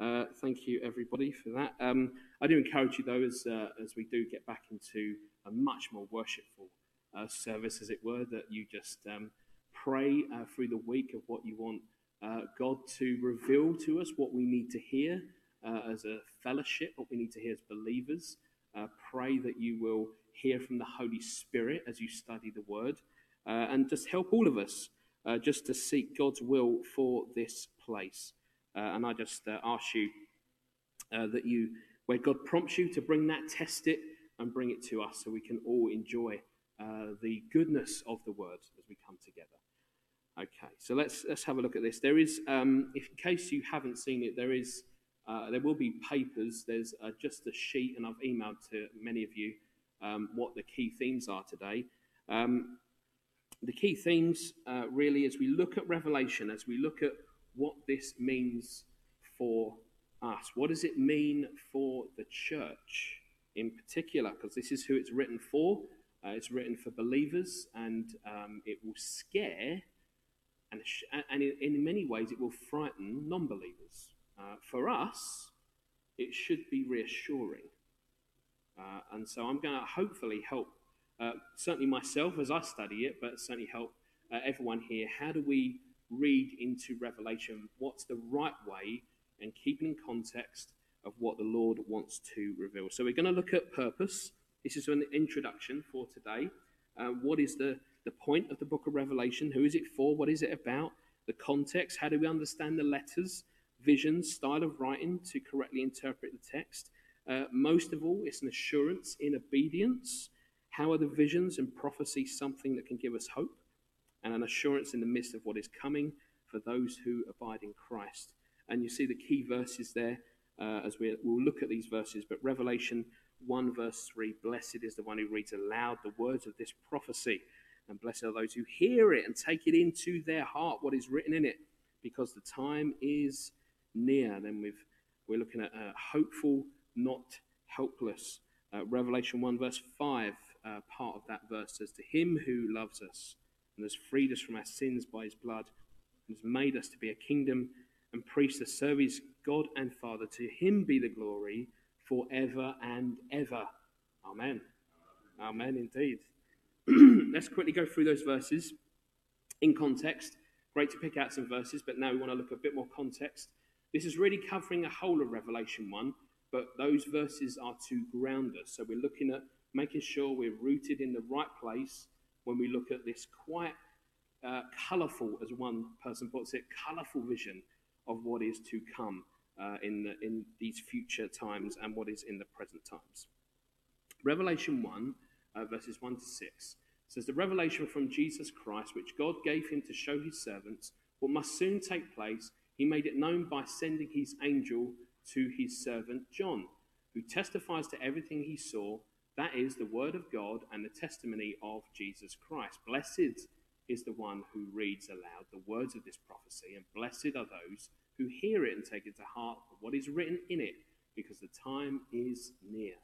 Uh, thank you, everybody, for that. Um, I do encourage you, though, as, uh, as we do get back into a much more worshipful uh, service, as it were, that you just um, pray uh, through the week of what you want uh, God to reveal to us, what we need to hear uh, as a fellowship, what we need to hear as believers. pray that you will hear from the Holy Spirit as you study the Word, and just help all of us just to seek God's will for this place. And I just ask you that you, where God prompts you to bring that, test it and bring it to us so we can all enjoy uh, the goodness of the word as we come together. Okay, so let's let's have a look at this. There is, um, if in case you haven't seen it, there is uh, there will be papers. There's uh, just a sheet, and I've emailed to many of you um, what the key themes are today. Um, the key themes uh, really, as we look at Revelation, as we look at what this means for us, what does it mean for the church in particular? Because this is who it's written for. Uh, it's written for believers, and um, it will scare, and, and in many ways, it will frighten non believers. Uh, for us, it should be reassuring. Uh, and so I'm going to hopefully help, uh, certainly myself as I study it, but certainly help uh, everyone here. How do we read into Revelation? What's the right way, and keeping in context of what the Lord wants to reveal? So we're going to look at purpose. This is an introduction for today. Uh, what is the, the point of the book of Revelation? Who is it for? What is it about? The context. How do we understand the letters, visions, style of writing to correctly interpret the text? Uh, most of all, it's an assurance in obedience. How are the visions and prophecy something that can give us hope? And an assurance in the midst of what is coming for those who abide in Christ. And you see the key verses there uh, as we, we'll look at these verses. But Revelation 1 verse 3 Blessed is the one who reads aloud the words of this prophecy, and blessed are those who hear it and take it into their heart what is written in it, because the time is near. Then we've, we're looking at uh, hopeful, not helpless. Uh, Revelation 1 verse 5, uh, part of that verse says, To him who loves us and has freed us from our sins by his blood, and has made us to be a kingdom and priests to serve his God and Father, to him be the glory forever and ever. Amen. Amen, indeed. Let's quickly go through those verses in context. Great to pick out some verses, but now we want to look a bit more context. This is really covering a whole of Revelation 1, but those verses are to ground us. So we're looking at making sure we're rooted in the right place when we look at this quite uh, colourful, as one person puts it, colourful vision of what is to come uh, in, the, in these future times and what is in the present times. Revelation 1, uh, verses 1 to 6 says, The revelation from Jesus Christ, which God gave him to show his servants what must soon take place, he made it known by sending his angel to his servant John, who testifies to everything he saw. That is the word of God and the testimony of Jesus Christ. Blessed is the one who reads aloud the words of this prophecy, and blessed are those who hear it and take it to heart what is written in it, because the time is near.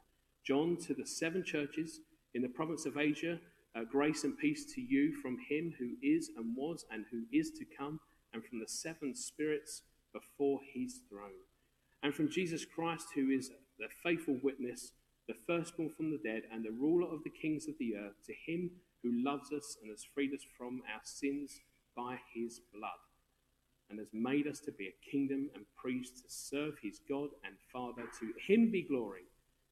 John to the seven churches in the province of Asia, uh, grace and peace to you from him who is and was and who is to come, and from the seven spirits before his throne, and from Jesus Christ, who is the faithful witness, the firstborn from the dead, and the ruler of the kings of the earth, to him who loves us and has freed us from our sins by his blood and has made us to be a kingdom and priests to serve his God and Father. To him be glory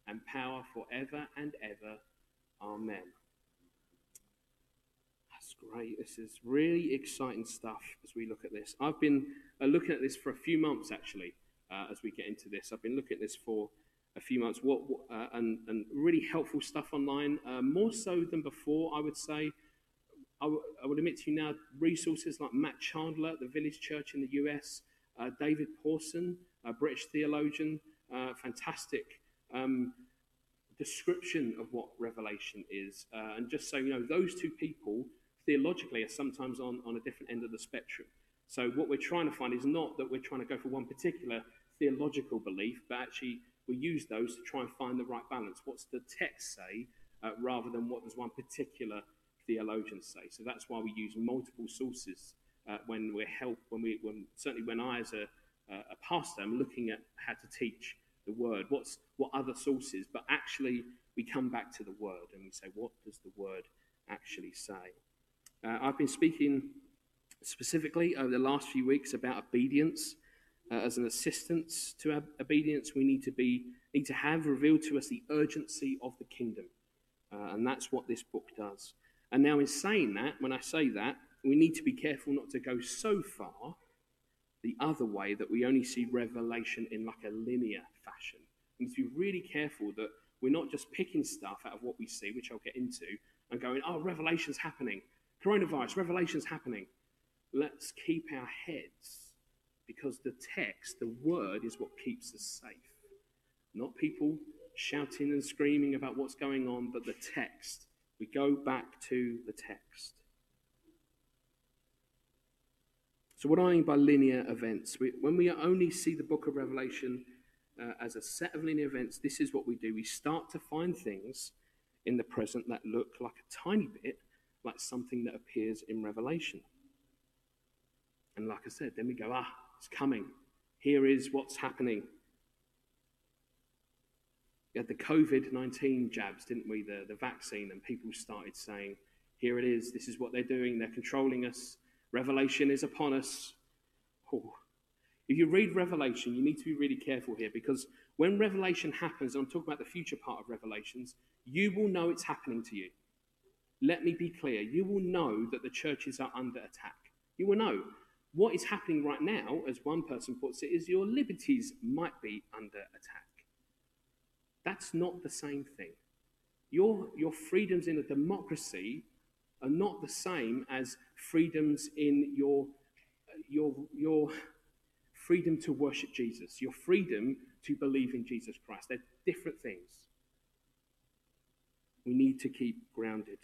and power forever and ever. Amen. That's great. This is really exciting stuff as we look at this. I've been uh, looking at this for a few months actually uh, as we get into this. I've been looking at this for a few months what, uh, and, and really helpful stuff online, uh, more so than before, I would say. I, w- I would admit to you now, resources like Matt Chandler at the Village Church in the US, uh, David Pawson, a British theologian, uh, fantastic um, description of what Revelation is. Uh, and just so you know, those two people theologically are sometimes on, on a different end of the spectrum. So what we're trying to find is not that we're trying to go for one particular theological belief, but actually we use those to try and find the right balance. What's the text say, uh, rather than what does one particular theologian say. So that's why we use multiple sources uh, when we're help when we when certainly when I as a a pastor, I'm looking at how to teach the word. What's what other sources? But actually, we come back to the word and we say, what does the word actually say? Uh, I've been speaking specifically over the last few weeks about obedience. Uh, as an assistance to obedience, we need to be need to have revealed to us the urgency of the kingdom, uh, and that's what this book does. And now, in saying that, when I say that, we need to be careful not to go so far the other way that we only see revelation in like a linear fashion. We need to be really careful that we're not just picking stuff out of what we see, which I'll get into, and going, oh, revelation's happening. Coronavirus, revelation's happening. Let's keep our heads because the text, the word, is what keeps us safe. Not people shouting and screaming about what's going on, but the text. We go back to the text. So, what I mean by linear events? We, when we only see the book of Revelation uh, as a set of linear events, this is what we do. We start to find things in the present that look like a tiny bit like something that appears in Revelation. And like I said, then we go, ah, coming. Here is what's happening. We had the COVID 19 jabs, didn't we? The, the vaccine, and people started saying, here it is, this is what they're doing, they're controlling us, Revelation is upon us. Oh. If you read Revelation, you need to be really careful here because when Revelation happens, and I'm talking about the future part of Revelations, you will know it's happening to you. Let me be clear. You will know that the churches are under attack. You will know. What is happening right now, as one person puts it, is your liberties might be under attack. That's not the same thing. Your, your freedoms in a democracy are not the same as freedoms in your, your, your freedom to worship Jesus, your freedom to believe in Jesus Christ. They're different things. We need to keep grounded.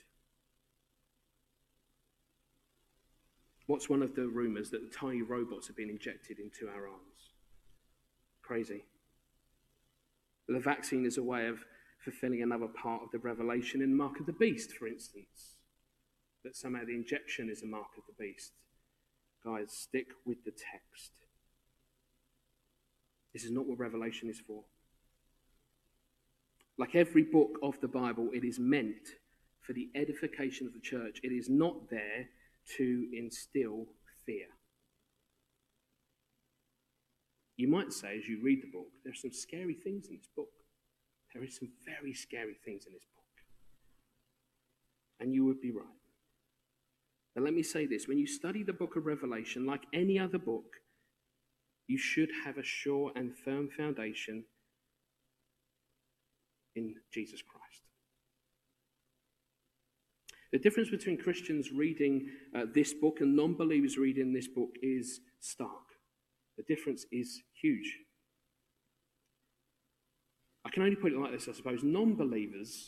What's one of the rumors that the tiny robots have been injected into our arms? Crazy. The vaccine is a way of fulfilling another part of the revelation in Mark of the Beast, for instance that somehow the injection is a mark of the beast. Guys, stick with the text. This is not what Revelation is for. Like every book of the Bible, it is meant for the edification of the church. It is not there to instill fear. You might say, as you read the book, there are some scary things in this book. There are some very scary things in this book. And you would be right. But let me say this when you study the book of Revelation, like any other book, you should have a sure and firm foundation in Jesus Christ. The difference between Christians reading uh, this book and non believers reading this book is stark. The difference is huge. I can only put it like this, I suppose. Non believers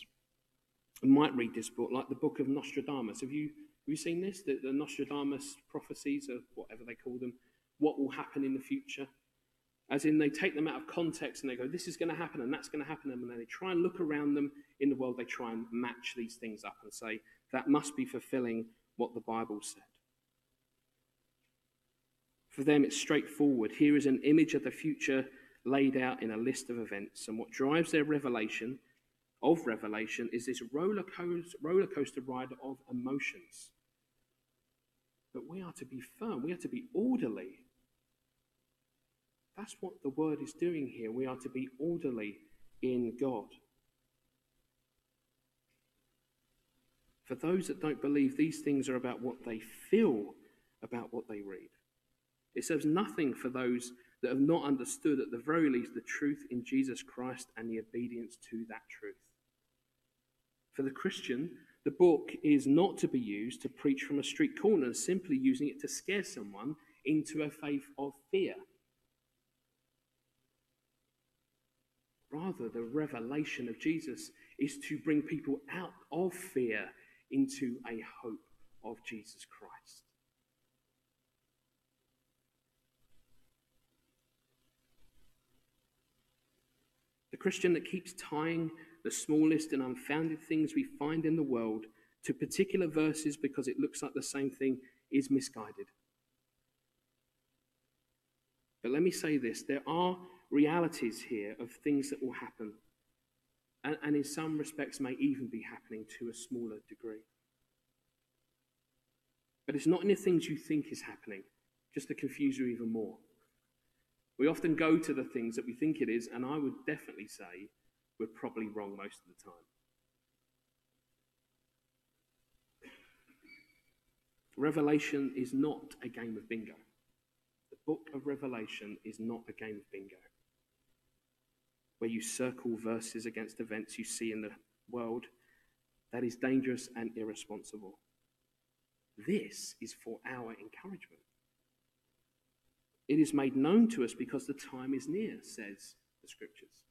might read this book like the book of Nostradamus. Have you have you seen this? The, the Nostradamus prophecies, or whatever they call them, what will happen in the future? As in, they take them out of context and they go, this is going to happen and that's going to happen. And then they try and look around them in the world, they try and match these things up and say, that must be fulfilling what the Bible said. For them, it's straightforward. Here is an image of the future laid out in a list of events. And what drives their revelation of revelation is this roller coaster, roller coaster ride of emotions. But we are to be firm, we are to be orderly. That's what the word is doing here. We are to be orderly in God. For those that don't believe, these things are about what they feel about what they read. It serves nothing for those that have not understood, at the very least, the truth in Jesus Christ and the obedience to that truth. For the Christian, the book is not to be used to preach from a street corner, simply using it to scare someone into a faith of fear. Rather, the revelation of Jesus is to bring people out of fear into a hope of Jesus Christ. The Christian that keeps tying the smallest and unfounded things we find in the world to particular verses because it looks like the same thing is misguided. But let me say this there are realities here of things that will happen, and, and in some respects may even be happening to a smaller degree. But it's not in the things you think is happening, just to confuse you even more. We often go to the things that we think it is, and I would definitely say we're probably wrong most of the time. Revelation is not a game of bingo. The book of Revelation is not a game of bingo where you circle verses against events you see in the world. That is dangerous and irresponsible. This is for our encouragement. It is made known to us because the time is near, says the scriptures.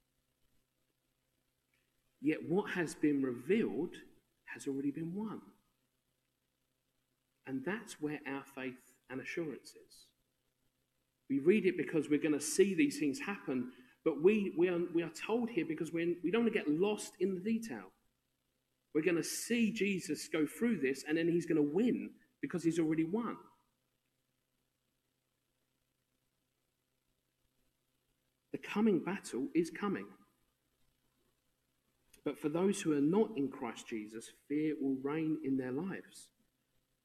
Yet what has been revealed has already been won. And that's where our faith and assurance is. We read it because we're going to see these things happen, but we, we, are, we are told here because we're, we don't want to get lost in the detail. We're going to see Jesus go through this and then he's going to win because he's already won. The coming battle is coming. But for those who are not in Christ Jesus, fear will reign in their lives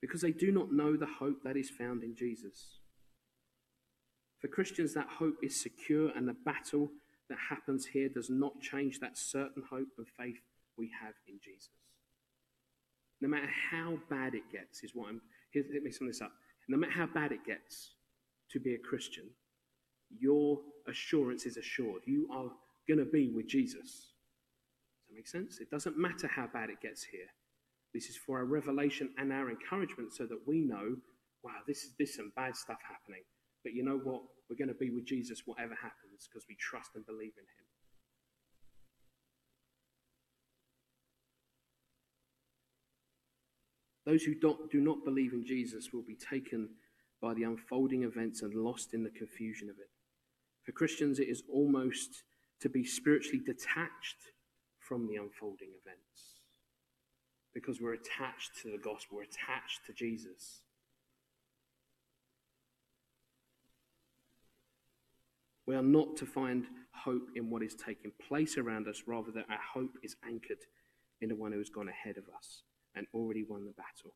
because they do not know the hope that is found in Jesus. For Christians, that hope is secure, and the battle that happens here does not change that certain hope and faith we have in Jesus. No matter how bad it gets, is what I'm. Here, let me sum this up. No matter how bad it gets to be a Christian, your assurance is assured. You are going to be with Jesus. Does that make sense? It doesn't matter how bad it gets here. This is for our revelation and our encouragement so that we know, wow, this is this some bad stuff happening. But you know what? We're going to be with Jesus whatever happens because we trust and believe in him. Those who do not believe in Jesus will be taken by the unfolding events and lost in the confusion of it. For Christians, it is almost to be spiritually detached from the unfolding events because we're attached to the gospel, we're attached to Jesus. We are not to find hope in what is taking place around us, rather, that our hope is anchored in the one who has gone ahead of us and already won the battle.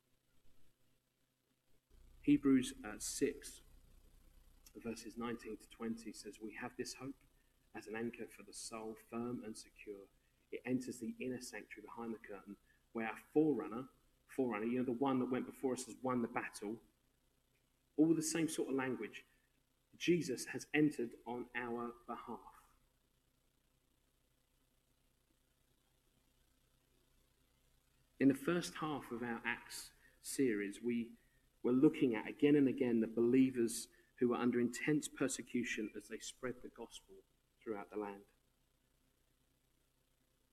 Hebrews uh, 6, verses 19 to 20 says, We have this hope as an anchor for the soul, firm and secure. It enters the inner sanctuary behind the curtain, where our forerunner, forerunner, you know, the one that went before us has won the battle, all the same sort of language. Jesus has entered on our behalf. In the first half of our Acts series, we were looking at again and again the believers who were under intense persecution as they spread the gospel throughout the land.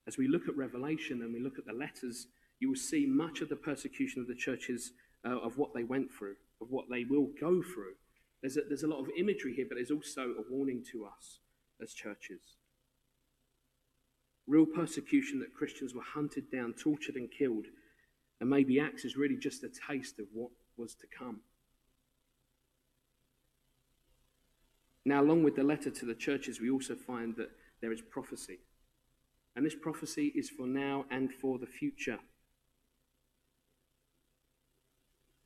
As we look at Revelation and we look at the letters, you will see much of the persecution of the churches, uh, of what they went through, of what they will go through. There's a, there's a lot of imagery here, but there's also a warning to us as churches. Real persecution that Christians were hunted down, tortured, and killed. And maybe Acts is really just a taste of what was to come. Now, along with the letter to the churches, we also find that there is prophecy. And this prophecy is for now and for the future.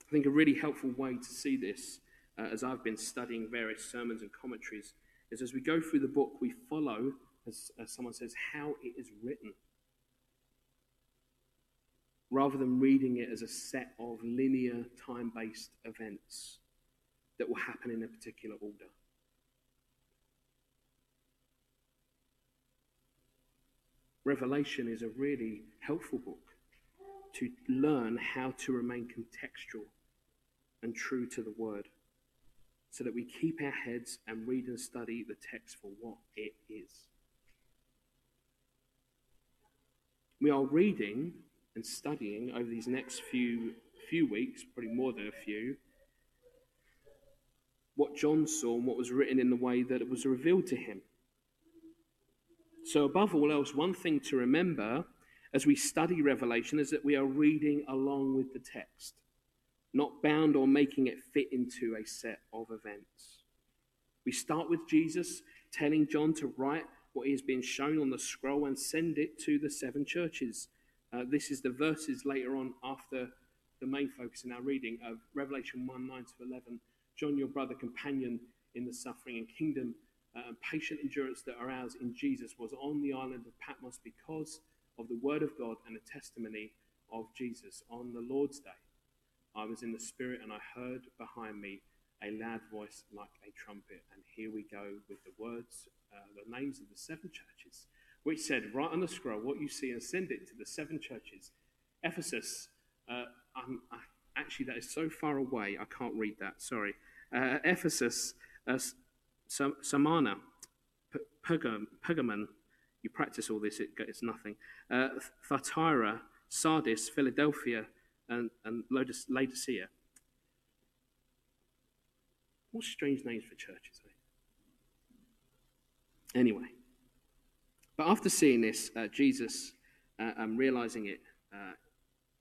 I think a really helpful way to see this uh, as I've been studying various sermons and commentaries, is as we go through the book, we follow, as, as someone says, how it is written. Rather than reading it as a set of linear, time based events that will happen in a particular order. Revelation is a really helpful book to learn how to remain contextual and true to the word so that we keep our heads and read and study the text for what it is. We are reading and studying over these next few few weeks, probably more than a few, what John saw and what was written in the way that it was revealed to him. So, above all else, one thing to remember as we study Revelation is that we are reading along with the text not bound or making it fit into a set of events. We start with Jesus telling John to write what he has been shown on the scroll and send it to the seven churches. Uh, this is the verses later on after the main focus in our reading of Revelation 1 9 to 11. John, your brother, companion in the suffering and kingdom uh, and patient endurance that are ours in Jesus, was on the island of Patmos because of the word of God and the testimony of Jesus. On the Lord's day, I was in the Spirit and I heard behind me a loud voice like a trumpet. And here we go with the words, uh, the names of the seven churches, which said, Write on the scroll what you see and send it to the seven churches. Ephesus, uh, I, actually, that is so far away, I can't read that, sorry. Uh, Ephesus, uh, Samana, Pergamon, you practice all this, it, it's nothing. Uh, Thyatira, Sardis, Philadelphia, and, and Laodicea. What strange names for churches, eh? Anyway, but after seeing this, uh, Jesus, uh, and realizing it, uh,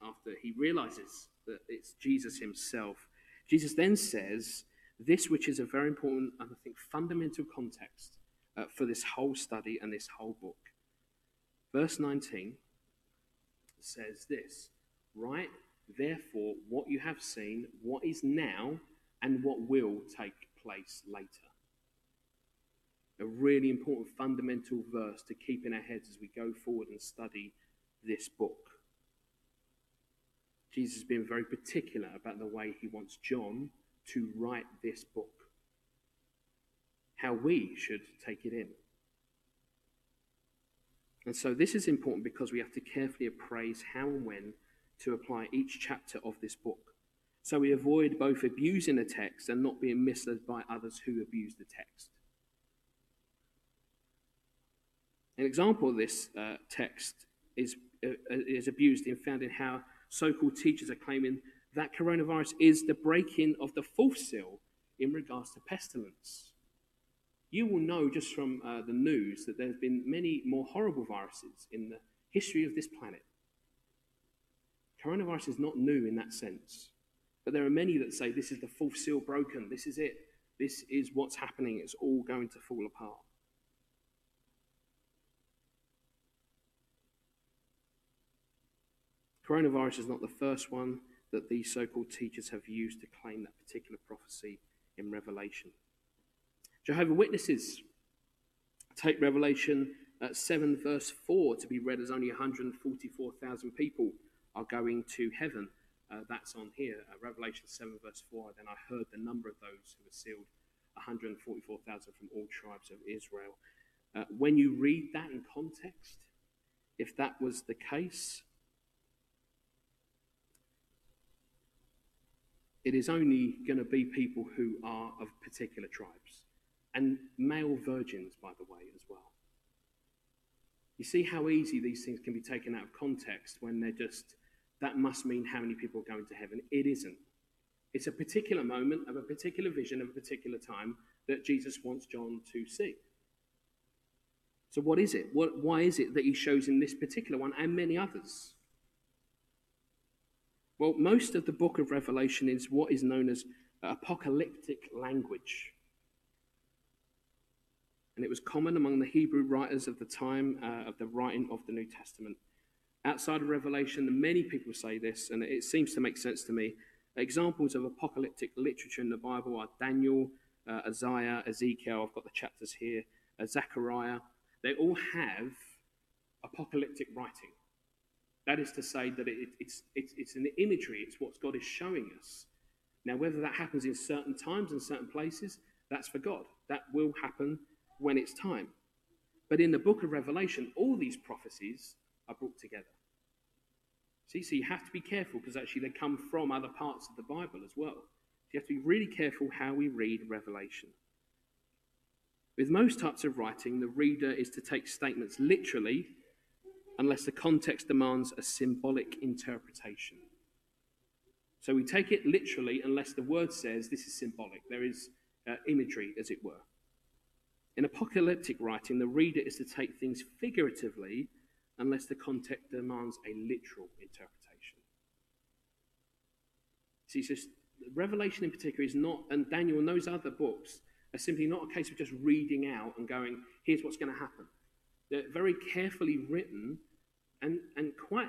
after he realizes that it's Jesus himself, Jesus then says this, which is a very important and I think fundamental context uh, for this whole study and this whole book. Verse 19 says this Write, therefore, what you have seen, what is now, and what will take place later. A really important fundamental verse to keep in our heads as we go forward and study this book. Jesus has been very particular about the way he wants John to write this book, how we should take it in. And so this is important because we have to carefully appraise how and when to apply each chapter of this book. So we avoid both abusing the text and not being misled by others who abuse the text. An example of this uh, text is, uh, is abused in found in how so called teachers are claiming that coronavirus is the breaking of the fourth seal in regards to pestilence. You will know just from uh, the news that there have been many more horrible viruses in the history of this planet. Coronavirus is not new in that sense. But there are many that say this is the fourth seal broken. This is it. This is what's happening. It's all going to fall apart. Coronavirus is not the first one that these so called teachers have used to claim that particular prophecy in Revelation. Jehovah Witnesses take Revelation uh, 7, verse 4 to be read as only 144,000 people are going to heaven. Uh, that's on here, uh, Revelation 7, verse 4. Then I heard the number of those who were sealed 144,000 from all tribes of Israel. Uh, when you read that in context, if that was the case, it is only going to be people who are of particular tribes and male virgins, by the way, as well. You see how easy these things can be taken out of context when they're just that must mean how many people are going to heaven. It isn't. It's a particular moment of a particular vision of a particular time that Jesus wants John to see. So, what is it? What, why is it that he shows in this particular one and many others? Well, most of the book of Revelation is what is known as apocalyptic language. And it was common among the Hebrew writers of the time uh, of the writing of the New Testament outside of Revelation, many people say this, and it seems to make sense to me. Examples of apocalyptic literature in the Bible are Daniel, uh, Isaiah, Ezekiel. I've got the chapters here. Uh, Zechariah. They all have apocalyptic writing. That is to say that it, it's, it's, it's an imagery, it's what God is showing us. Now, whether that happens in certain times and certain places, that's for God. That will happen when it's time. But in the book of Revelation, all these prophecies are brought together. See, so you have to be careful because actually they come from other parts of the Bible as well. So you have to be really careful how we read Revelation. With most types of writing, the reader is to take statements literally unless the context demands a symbolic interpretation. So we take it literally unless the word says this is symbolic. There is uh, imagery, as it were. In apocalyptic writing, the reader is to take things figuratively unless the context demands a literal interpretation. See, so Revelation in particular is not, and Daniel and those other books are simply not a case of just reading out and going, here's what's going to happen. They're very carefully written and, and quite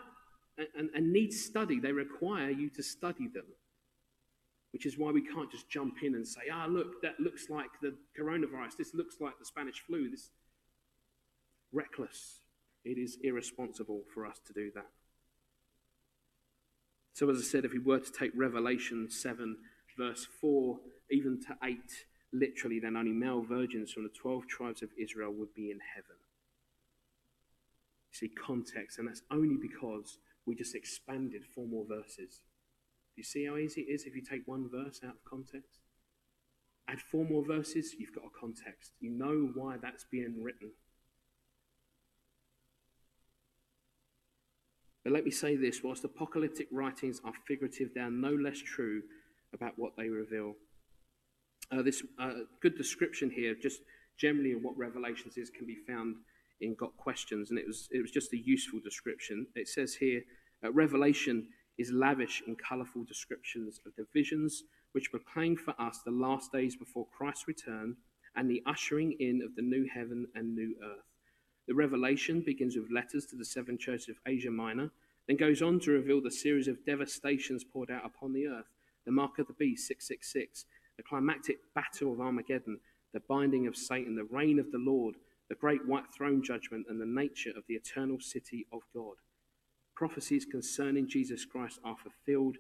and, and need study. They require you to study them, which is why we can't just jump in and say, ah, look, that looks like the coronavirus. This looks like the Spanish flu. This reckless. It is irresponsible for us to do that. So, as I said, if we were to take Revelation 7, verse 4, even to 8, literally, then only male virgins from the 12 tribes of Israel would be in heaven. See, context, and that's only because we just expanded four more verses. Do you see how easy it is if you take one verse out of context? Add four more verses, you've got a context. You know why that's being written. But let me say this whilst apocalyptic writings are figurative, they are no less true about what they reveal. Uh, this uh, good description here, just generally of what Revelations is, can be found in Got Questions, and it was, it was just a useful description. It says here uh, Revelation is lavish in colourful descriptions of the visions which proclaim for us the last days before Christ's return and the ushering in of the new heaven and new earth. The revelation begins with letters to the seven churches of Asia Minor, then goes on to reveal the series of devastations poured out upon the earth the mark of the beast, 666, the climactic battle of Armageddon, the binding of Satan, the reign of the Lord, the great white throne judgment, and the nature of the eternal city of God. Prophecies concerning Jesus Christ are fulfilled,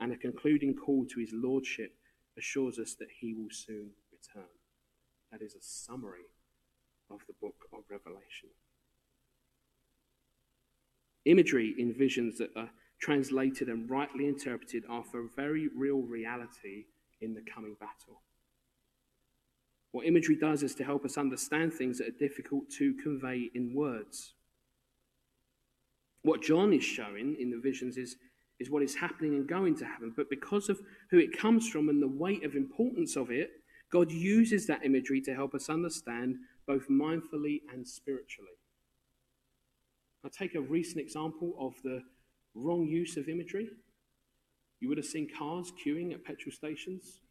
and a concluding call to his lordship assures us that he will soon return. That is a summary of the book of Revelation. Imagery in visions that are translated and rightly interpreted are for very real reality in the coming battle. What imagery does is to help us understand things that are difficult to convey in words. What John is showing in the visions is, is what is happening and going to happen, but because of who it comes from and the weight of importance of it, God uses that imagery to help us understand both mindfully and spiritually. I'll take a recent example of the wrong use of imagery. You would have seen cars queuing at petrol stations.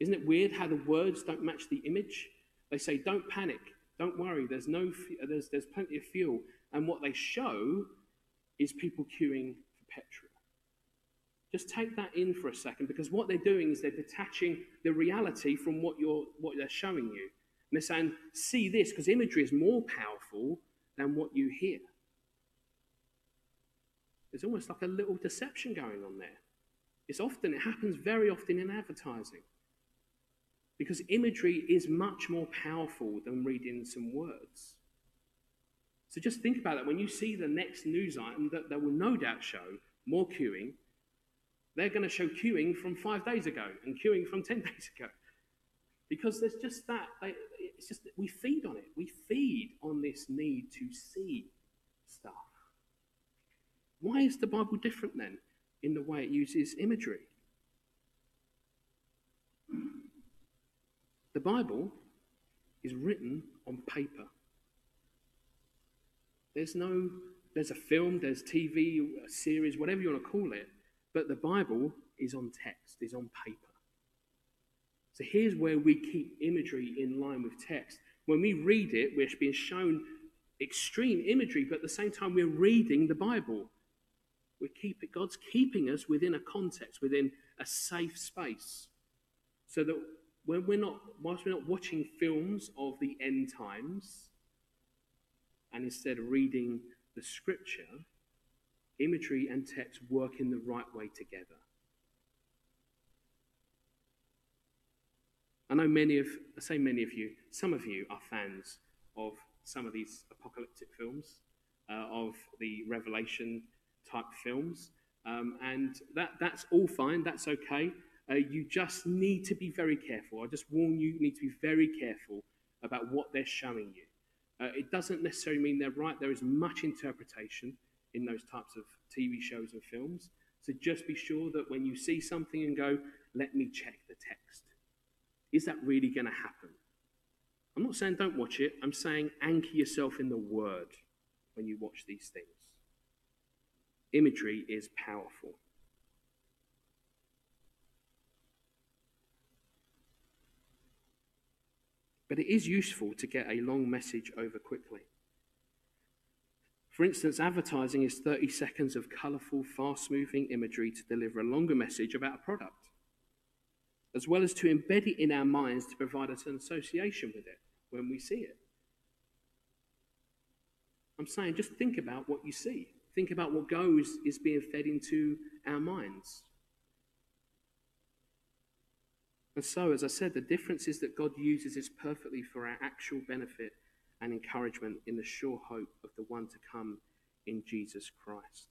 Isn't it weird how the words don't match the image? They say, "Don't panic, don't worry. There's no, there's there's plenty of fuel." And what they show is people queuing for petrol. Just take that in for a second, because what they're doing is they're detaching the reality from what you're what they're showing you. And they're saying, "See this," because imagery is more powerful than what you hear. There's almost like a little deception going on there. It's often, it happens very often in advertising. Because imagery is much more powerful than reading some words. So just think about that. When you see the next news item that, that will no doubt show more queuing, they're going to show queuing from five days ago and queuing from 10 days ago. Because there's just that. It's just we feed on it. We feed on this need to see stuff. Why is the Bible different then in the way it uses imagery? The Bible is written on paper. There's no, there's a film, there's TV, a series, whatever you want to call it, but the Bible is on text, is on paper. So here's where we keep imagery in line with text. When we read it, we're being shown extreme imagery, but at the same time, we're reading the Bible. We're keeping, God's keeping us within a context, within a safe space, so that when we're not, whilst we're not watching films of the end times, and instead reading the scripture, imagery and text work in the right way together. I know many of, I say many of you, some of you are fans of some of these apocalyptic films, uh, of the Revelation type films. Um, and that, that's all fine, that's okay. Uh, you just need to be very careful. I just warn you, you need to be very careful about what they're showing you. Uh, it doesn't necessarily mean they're right. There is much interpretation in those types of TV shows and films. So just be sure that when you see something and go, let me check the text. Is that really going to happen? I'm not saying don't watch it. I'm saying anchor yourself in the word when you watch these things. Imagery is powerful. But it is useful to get a long message over quickly. For instance, advertising is 30 seconds of colourful, fast moving imagery to deliver a longer message about a product, as well as to embed it in our minds to provide us an association with it when we see it. I'm saying just think about what you see. Think about what goes is being fed into our minds. And so, as I said, the difference is that God uses this perfectly for our actual benefit and encouragement in the sure hope of the one to come in Jesus Christ.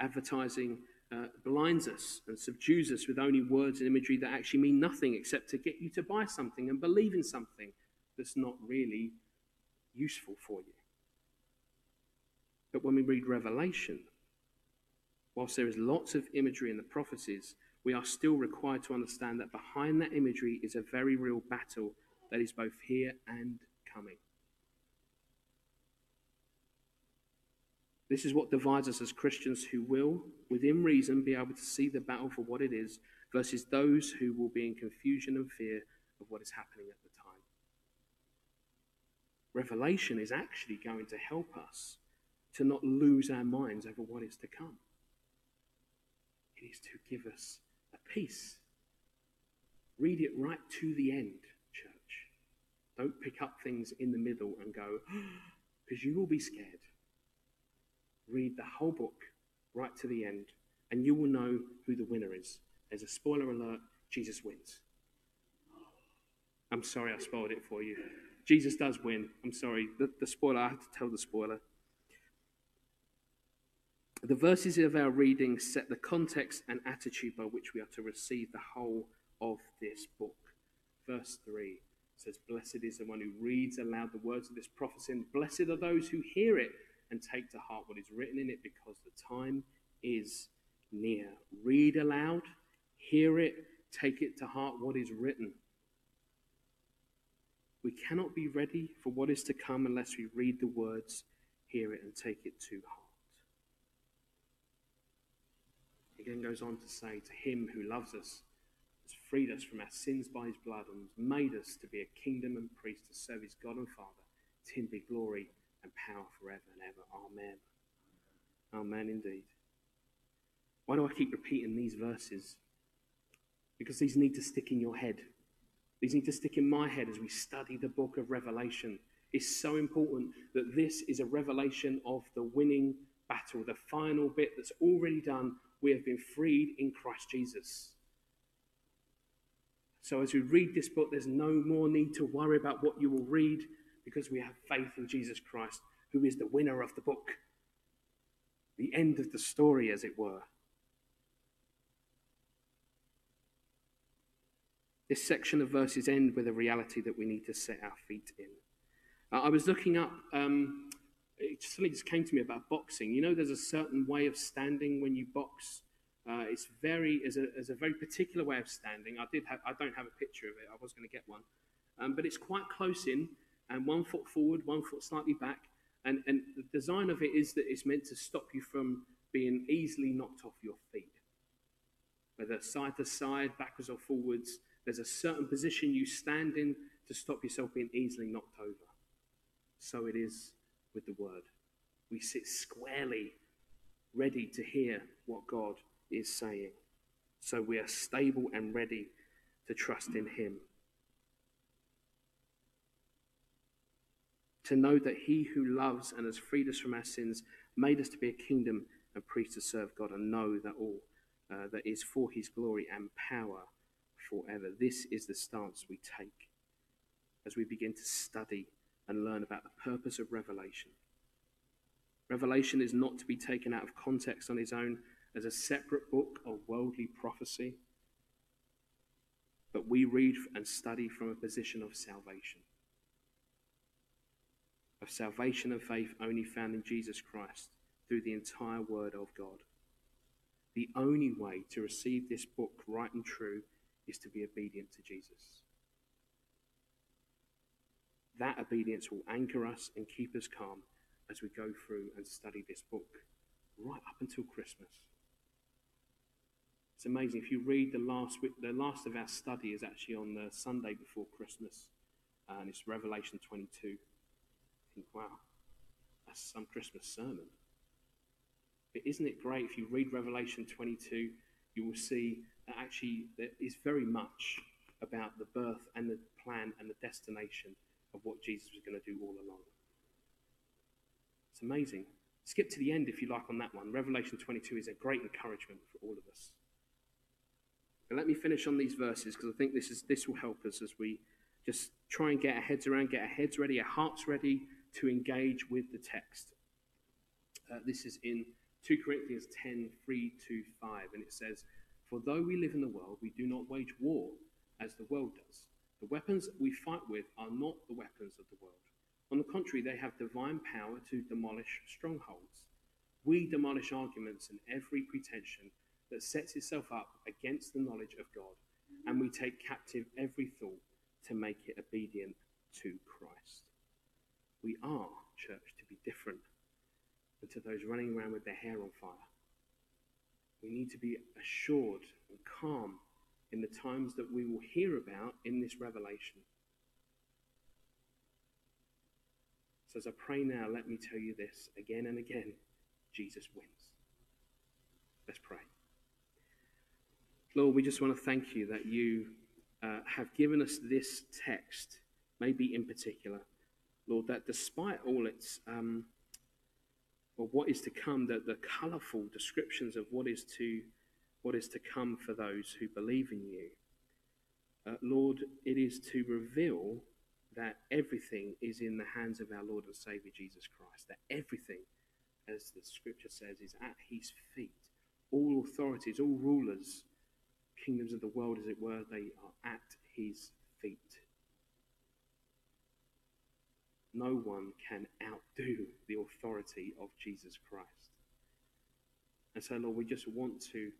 Advertising uh, blinds us and subdues us with only words and imagery that actually mean nothing except to get you to buy something and believe in something that's not really useful for you. But when we read Revelation, whilst there is lots of imagery in the prophecies, we are still required to understand that behind that imagery is a very real battle that is both here and coming. This is what divides us as Christians who will, within reason, be able to see the battle for what it is, versus those who will be in confusion and fear of what is happening at the time. Revelation is actually going to help us to not lose our minds over what is to come. It is to give us a peace. Read it right to the end, church. Don't pick up things in the middle and go, because you will be scared. Read the whole book right to the end, and you will know who the winner is. There's a spoiler alert Jesus wins. I'm sorry I spoiled it for you. Jesus does win. I'm sorry. The, the spoiler, I have to tell the spoiler. The verses of our reading set the context and attitude by which we are to receive the whole of this book. Verse 3 says, Blessed is the one who reads aloud the words of this prophecy, and blessed are those who hear it and take to heart what is written in it, because the time is near. Read aloud, hear it, take it to heart what is written. We cannot be ready for what is to come unless we read the words, hear it, and take it to heart. again goes on to say, To him who loves us, has freed us from our sins by his blood, and has made us to be a kingdom and priest to serve his God and Father. To him be glory and power forever and ever. Amen. Amen indeed. Why do I keep repeating these verses? Because these need to stick in your head. These need to stick in my head as we study the book of Revelation. It's so important that this is a revelation of the winning battle, the final bit that's already done we have been freed in Christ Jesus. So, as we read this book, there's no more need to worry about what you will read because we have faith in Jesus Christ, who is the winner of the book. The end of the story, as it were. This section of verses end with a reality that we need to set our feet in. Uh, I was looking up um, it suddenly just came to me about boxing. You know, there's a certain way of standing when you box. Uh, it's very, is a, is a very particular way of standing. I did have, I don't have a picture of it. I was going to get one, um, but it's quite close in, and one foot forward, one foot slightly back, and and the design of it is that it's meant to stop you from being easily knocked off your feet, whether side to side, backwards or forwards. There's a certain position you stand in to stop yourself being easily knocked over. So it is with the word. We sit squarely, ready to hear what God is saying. So we are stable and ready to trust in Him. To know that He who loves and has freed us from our sins made us to be a kingdom and priest to serve God, and know that all uh, that is for His glory and power forever. This is the stance we take as we begin to study and learn about the purpose of Revelation. Revelation is not to be taken out of context on its own as a separate book of worldly prophecy, but we read and study from a position of salvation. Of salvation and faith only found in Jesus Christ through the entire Word of God. The only way to receive this book right and true is to be obedient to Jesus. That obedience will anchor us and keep us calm as we go through and study this book right up until Christmas. It's amazing. If you read the last, the last of our study is actually on the Sunday before Christmas, and it's Revelation 22. Think, wow, that's some Christmas sermon. But isn't it great if you read Revelation 22, you will see that actually there is very much about the birth and the plan and the destination of what Jesus was going to do all along. It's amazing. Skip to the end if you like on that one. Revelation 22 is a great encouragement for all of us. But let me finish on these verses because I think this, is, this will help us as we just try and get our heads around, get our heads ready, our hearts ready to engage with the text. Uh, this is in 2 Corinthians 10 3 to 5, and it says, For though we live in the world, we do not wage war as the world does. The weapons we fight with are not the weapons of the world. On the contrary, they have divine power to demolish strongholds. We demolish arguments and every pretension that sets itself up against the knowledge of God, and we take captive every thought to make it obedient to Christ. We are, church, to be different than to those running around with their hair on fire. We need to be assured and calm in the times that we will hear about in this revelation. So, as I pray now, let me tell you this again and again Jesus wins. Let's pray. Lord, we just want to thank you that you uh, have given us this text, maybe in particular, Lord, that despite all its, um, or what is to come, that the colourful descriptions of what is to what is to come for those who believe in you. Uh, Lord, it is to reveal that everything is in the hands of our Lord and Savior Jesus Christ, that everything, as the scripture says, is at his feet. All authorities, all rulers, kingdoms of the world, as it were, they are at his feet. No one can outdo the authority of Jesus Christ. And so, Lord, we just want to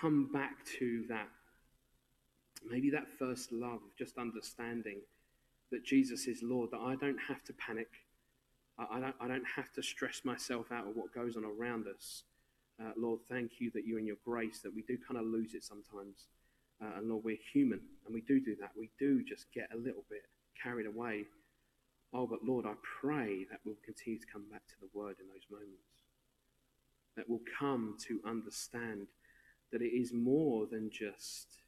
come back to that, maybe that first love just understanding that Jesus is Lord, that I don't have to panic. I, don't, I don't have to stress myself out of what goes on around us. Uh, Lord, thank you that you and your grace, that we do kind of lose it sometimes. Uh, and Lord, we're human and we do do that. We do just get a little bit carried away. Oh, but Lord, I pray that we'll continue to come back to the word in those moments. That we'll come to understand that it is more than just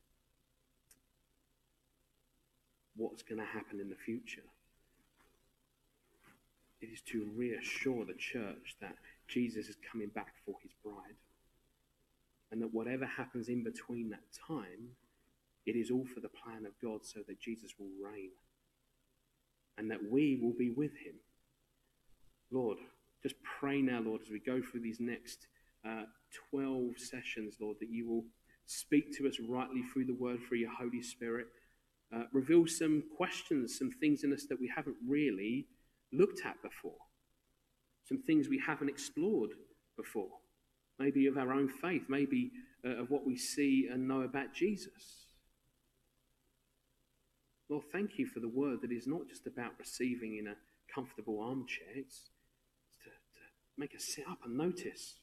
what's going to happen in the future. It is to reassure the church that Jesus is coming back for his bride. And that whatever happens in between that time, it is all for the plan of God so that Jesus will reign. And that we will be with him. Lord, just pray now, Lord, as we go through these next uh, 12 sessions, Lord, that you will speak to us rightly through the word, through your Holy Spirit. Uh, reveal some questions, some things in us that we haven't really looked at before, some things we haven't explored before, maybe of our own faith, maybe uh, of what we see and know about Jesus. Lord, thank you for the word that is not just about receiving in a comfortable armchair, it's, to, to make us sit up and notice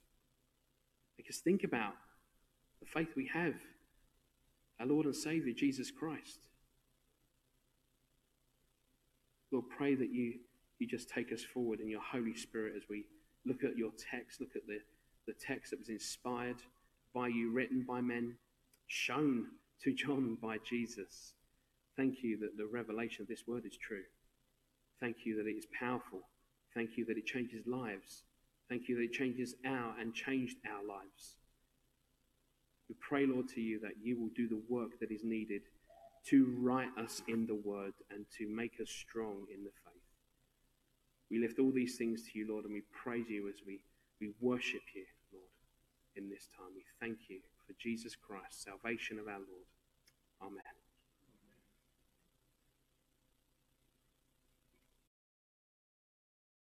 make us think about the faith we have, our Lord and Savior, Jesus Christ. Lord, pray that you, you just take us forward in your Holy Spirit as we look at your text, look at the, the text that was inspired by you, written by men, shown to John by Jesus. Thank you that the revelation of this word is true. Thank you that it is powerful. Thank you that it changes lives. Thank you that it changes our and changed our lives. We pray, Lord, to you that you will do the work that is needed to write us in the word and to make us strong in the faith. We lift all these things to you, Lord, and we praise you as we, we worship you, Lord, in this time. We thank you for Jesus Christ, salvation of our Lord. Amen.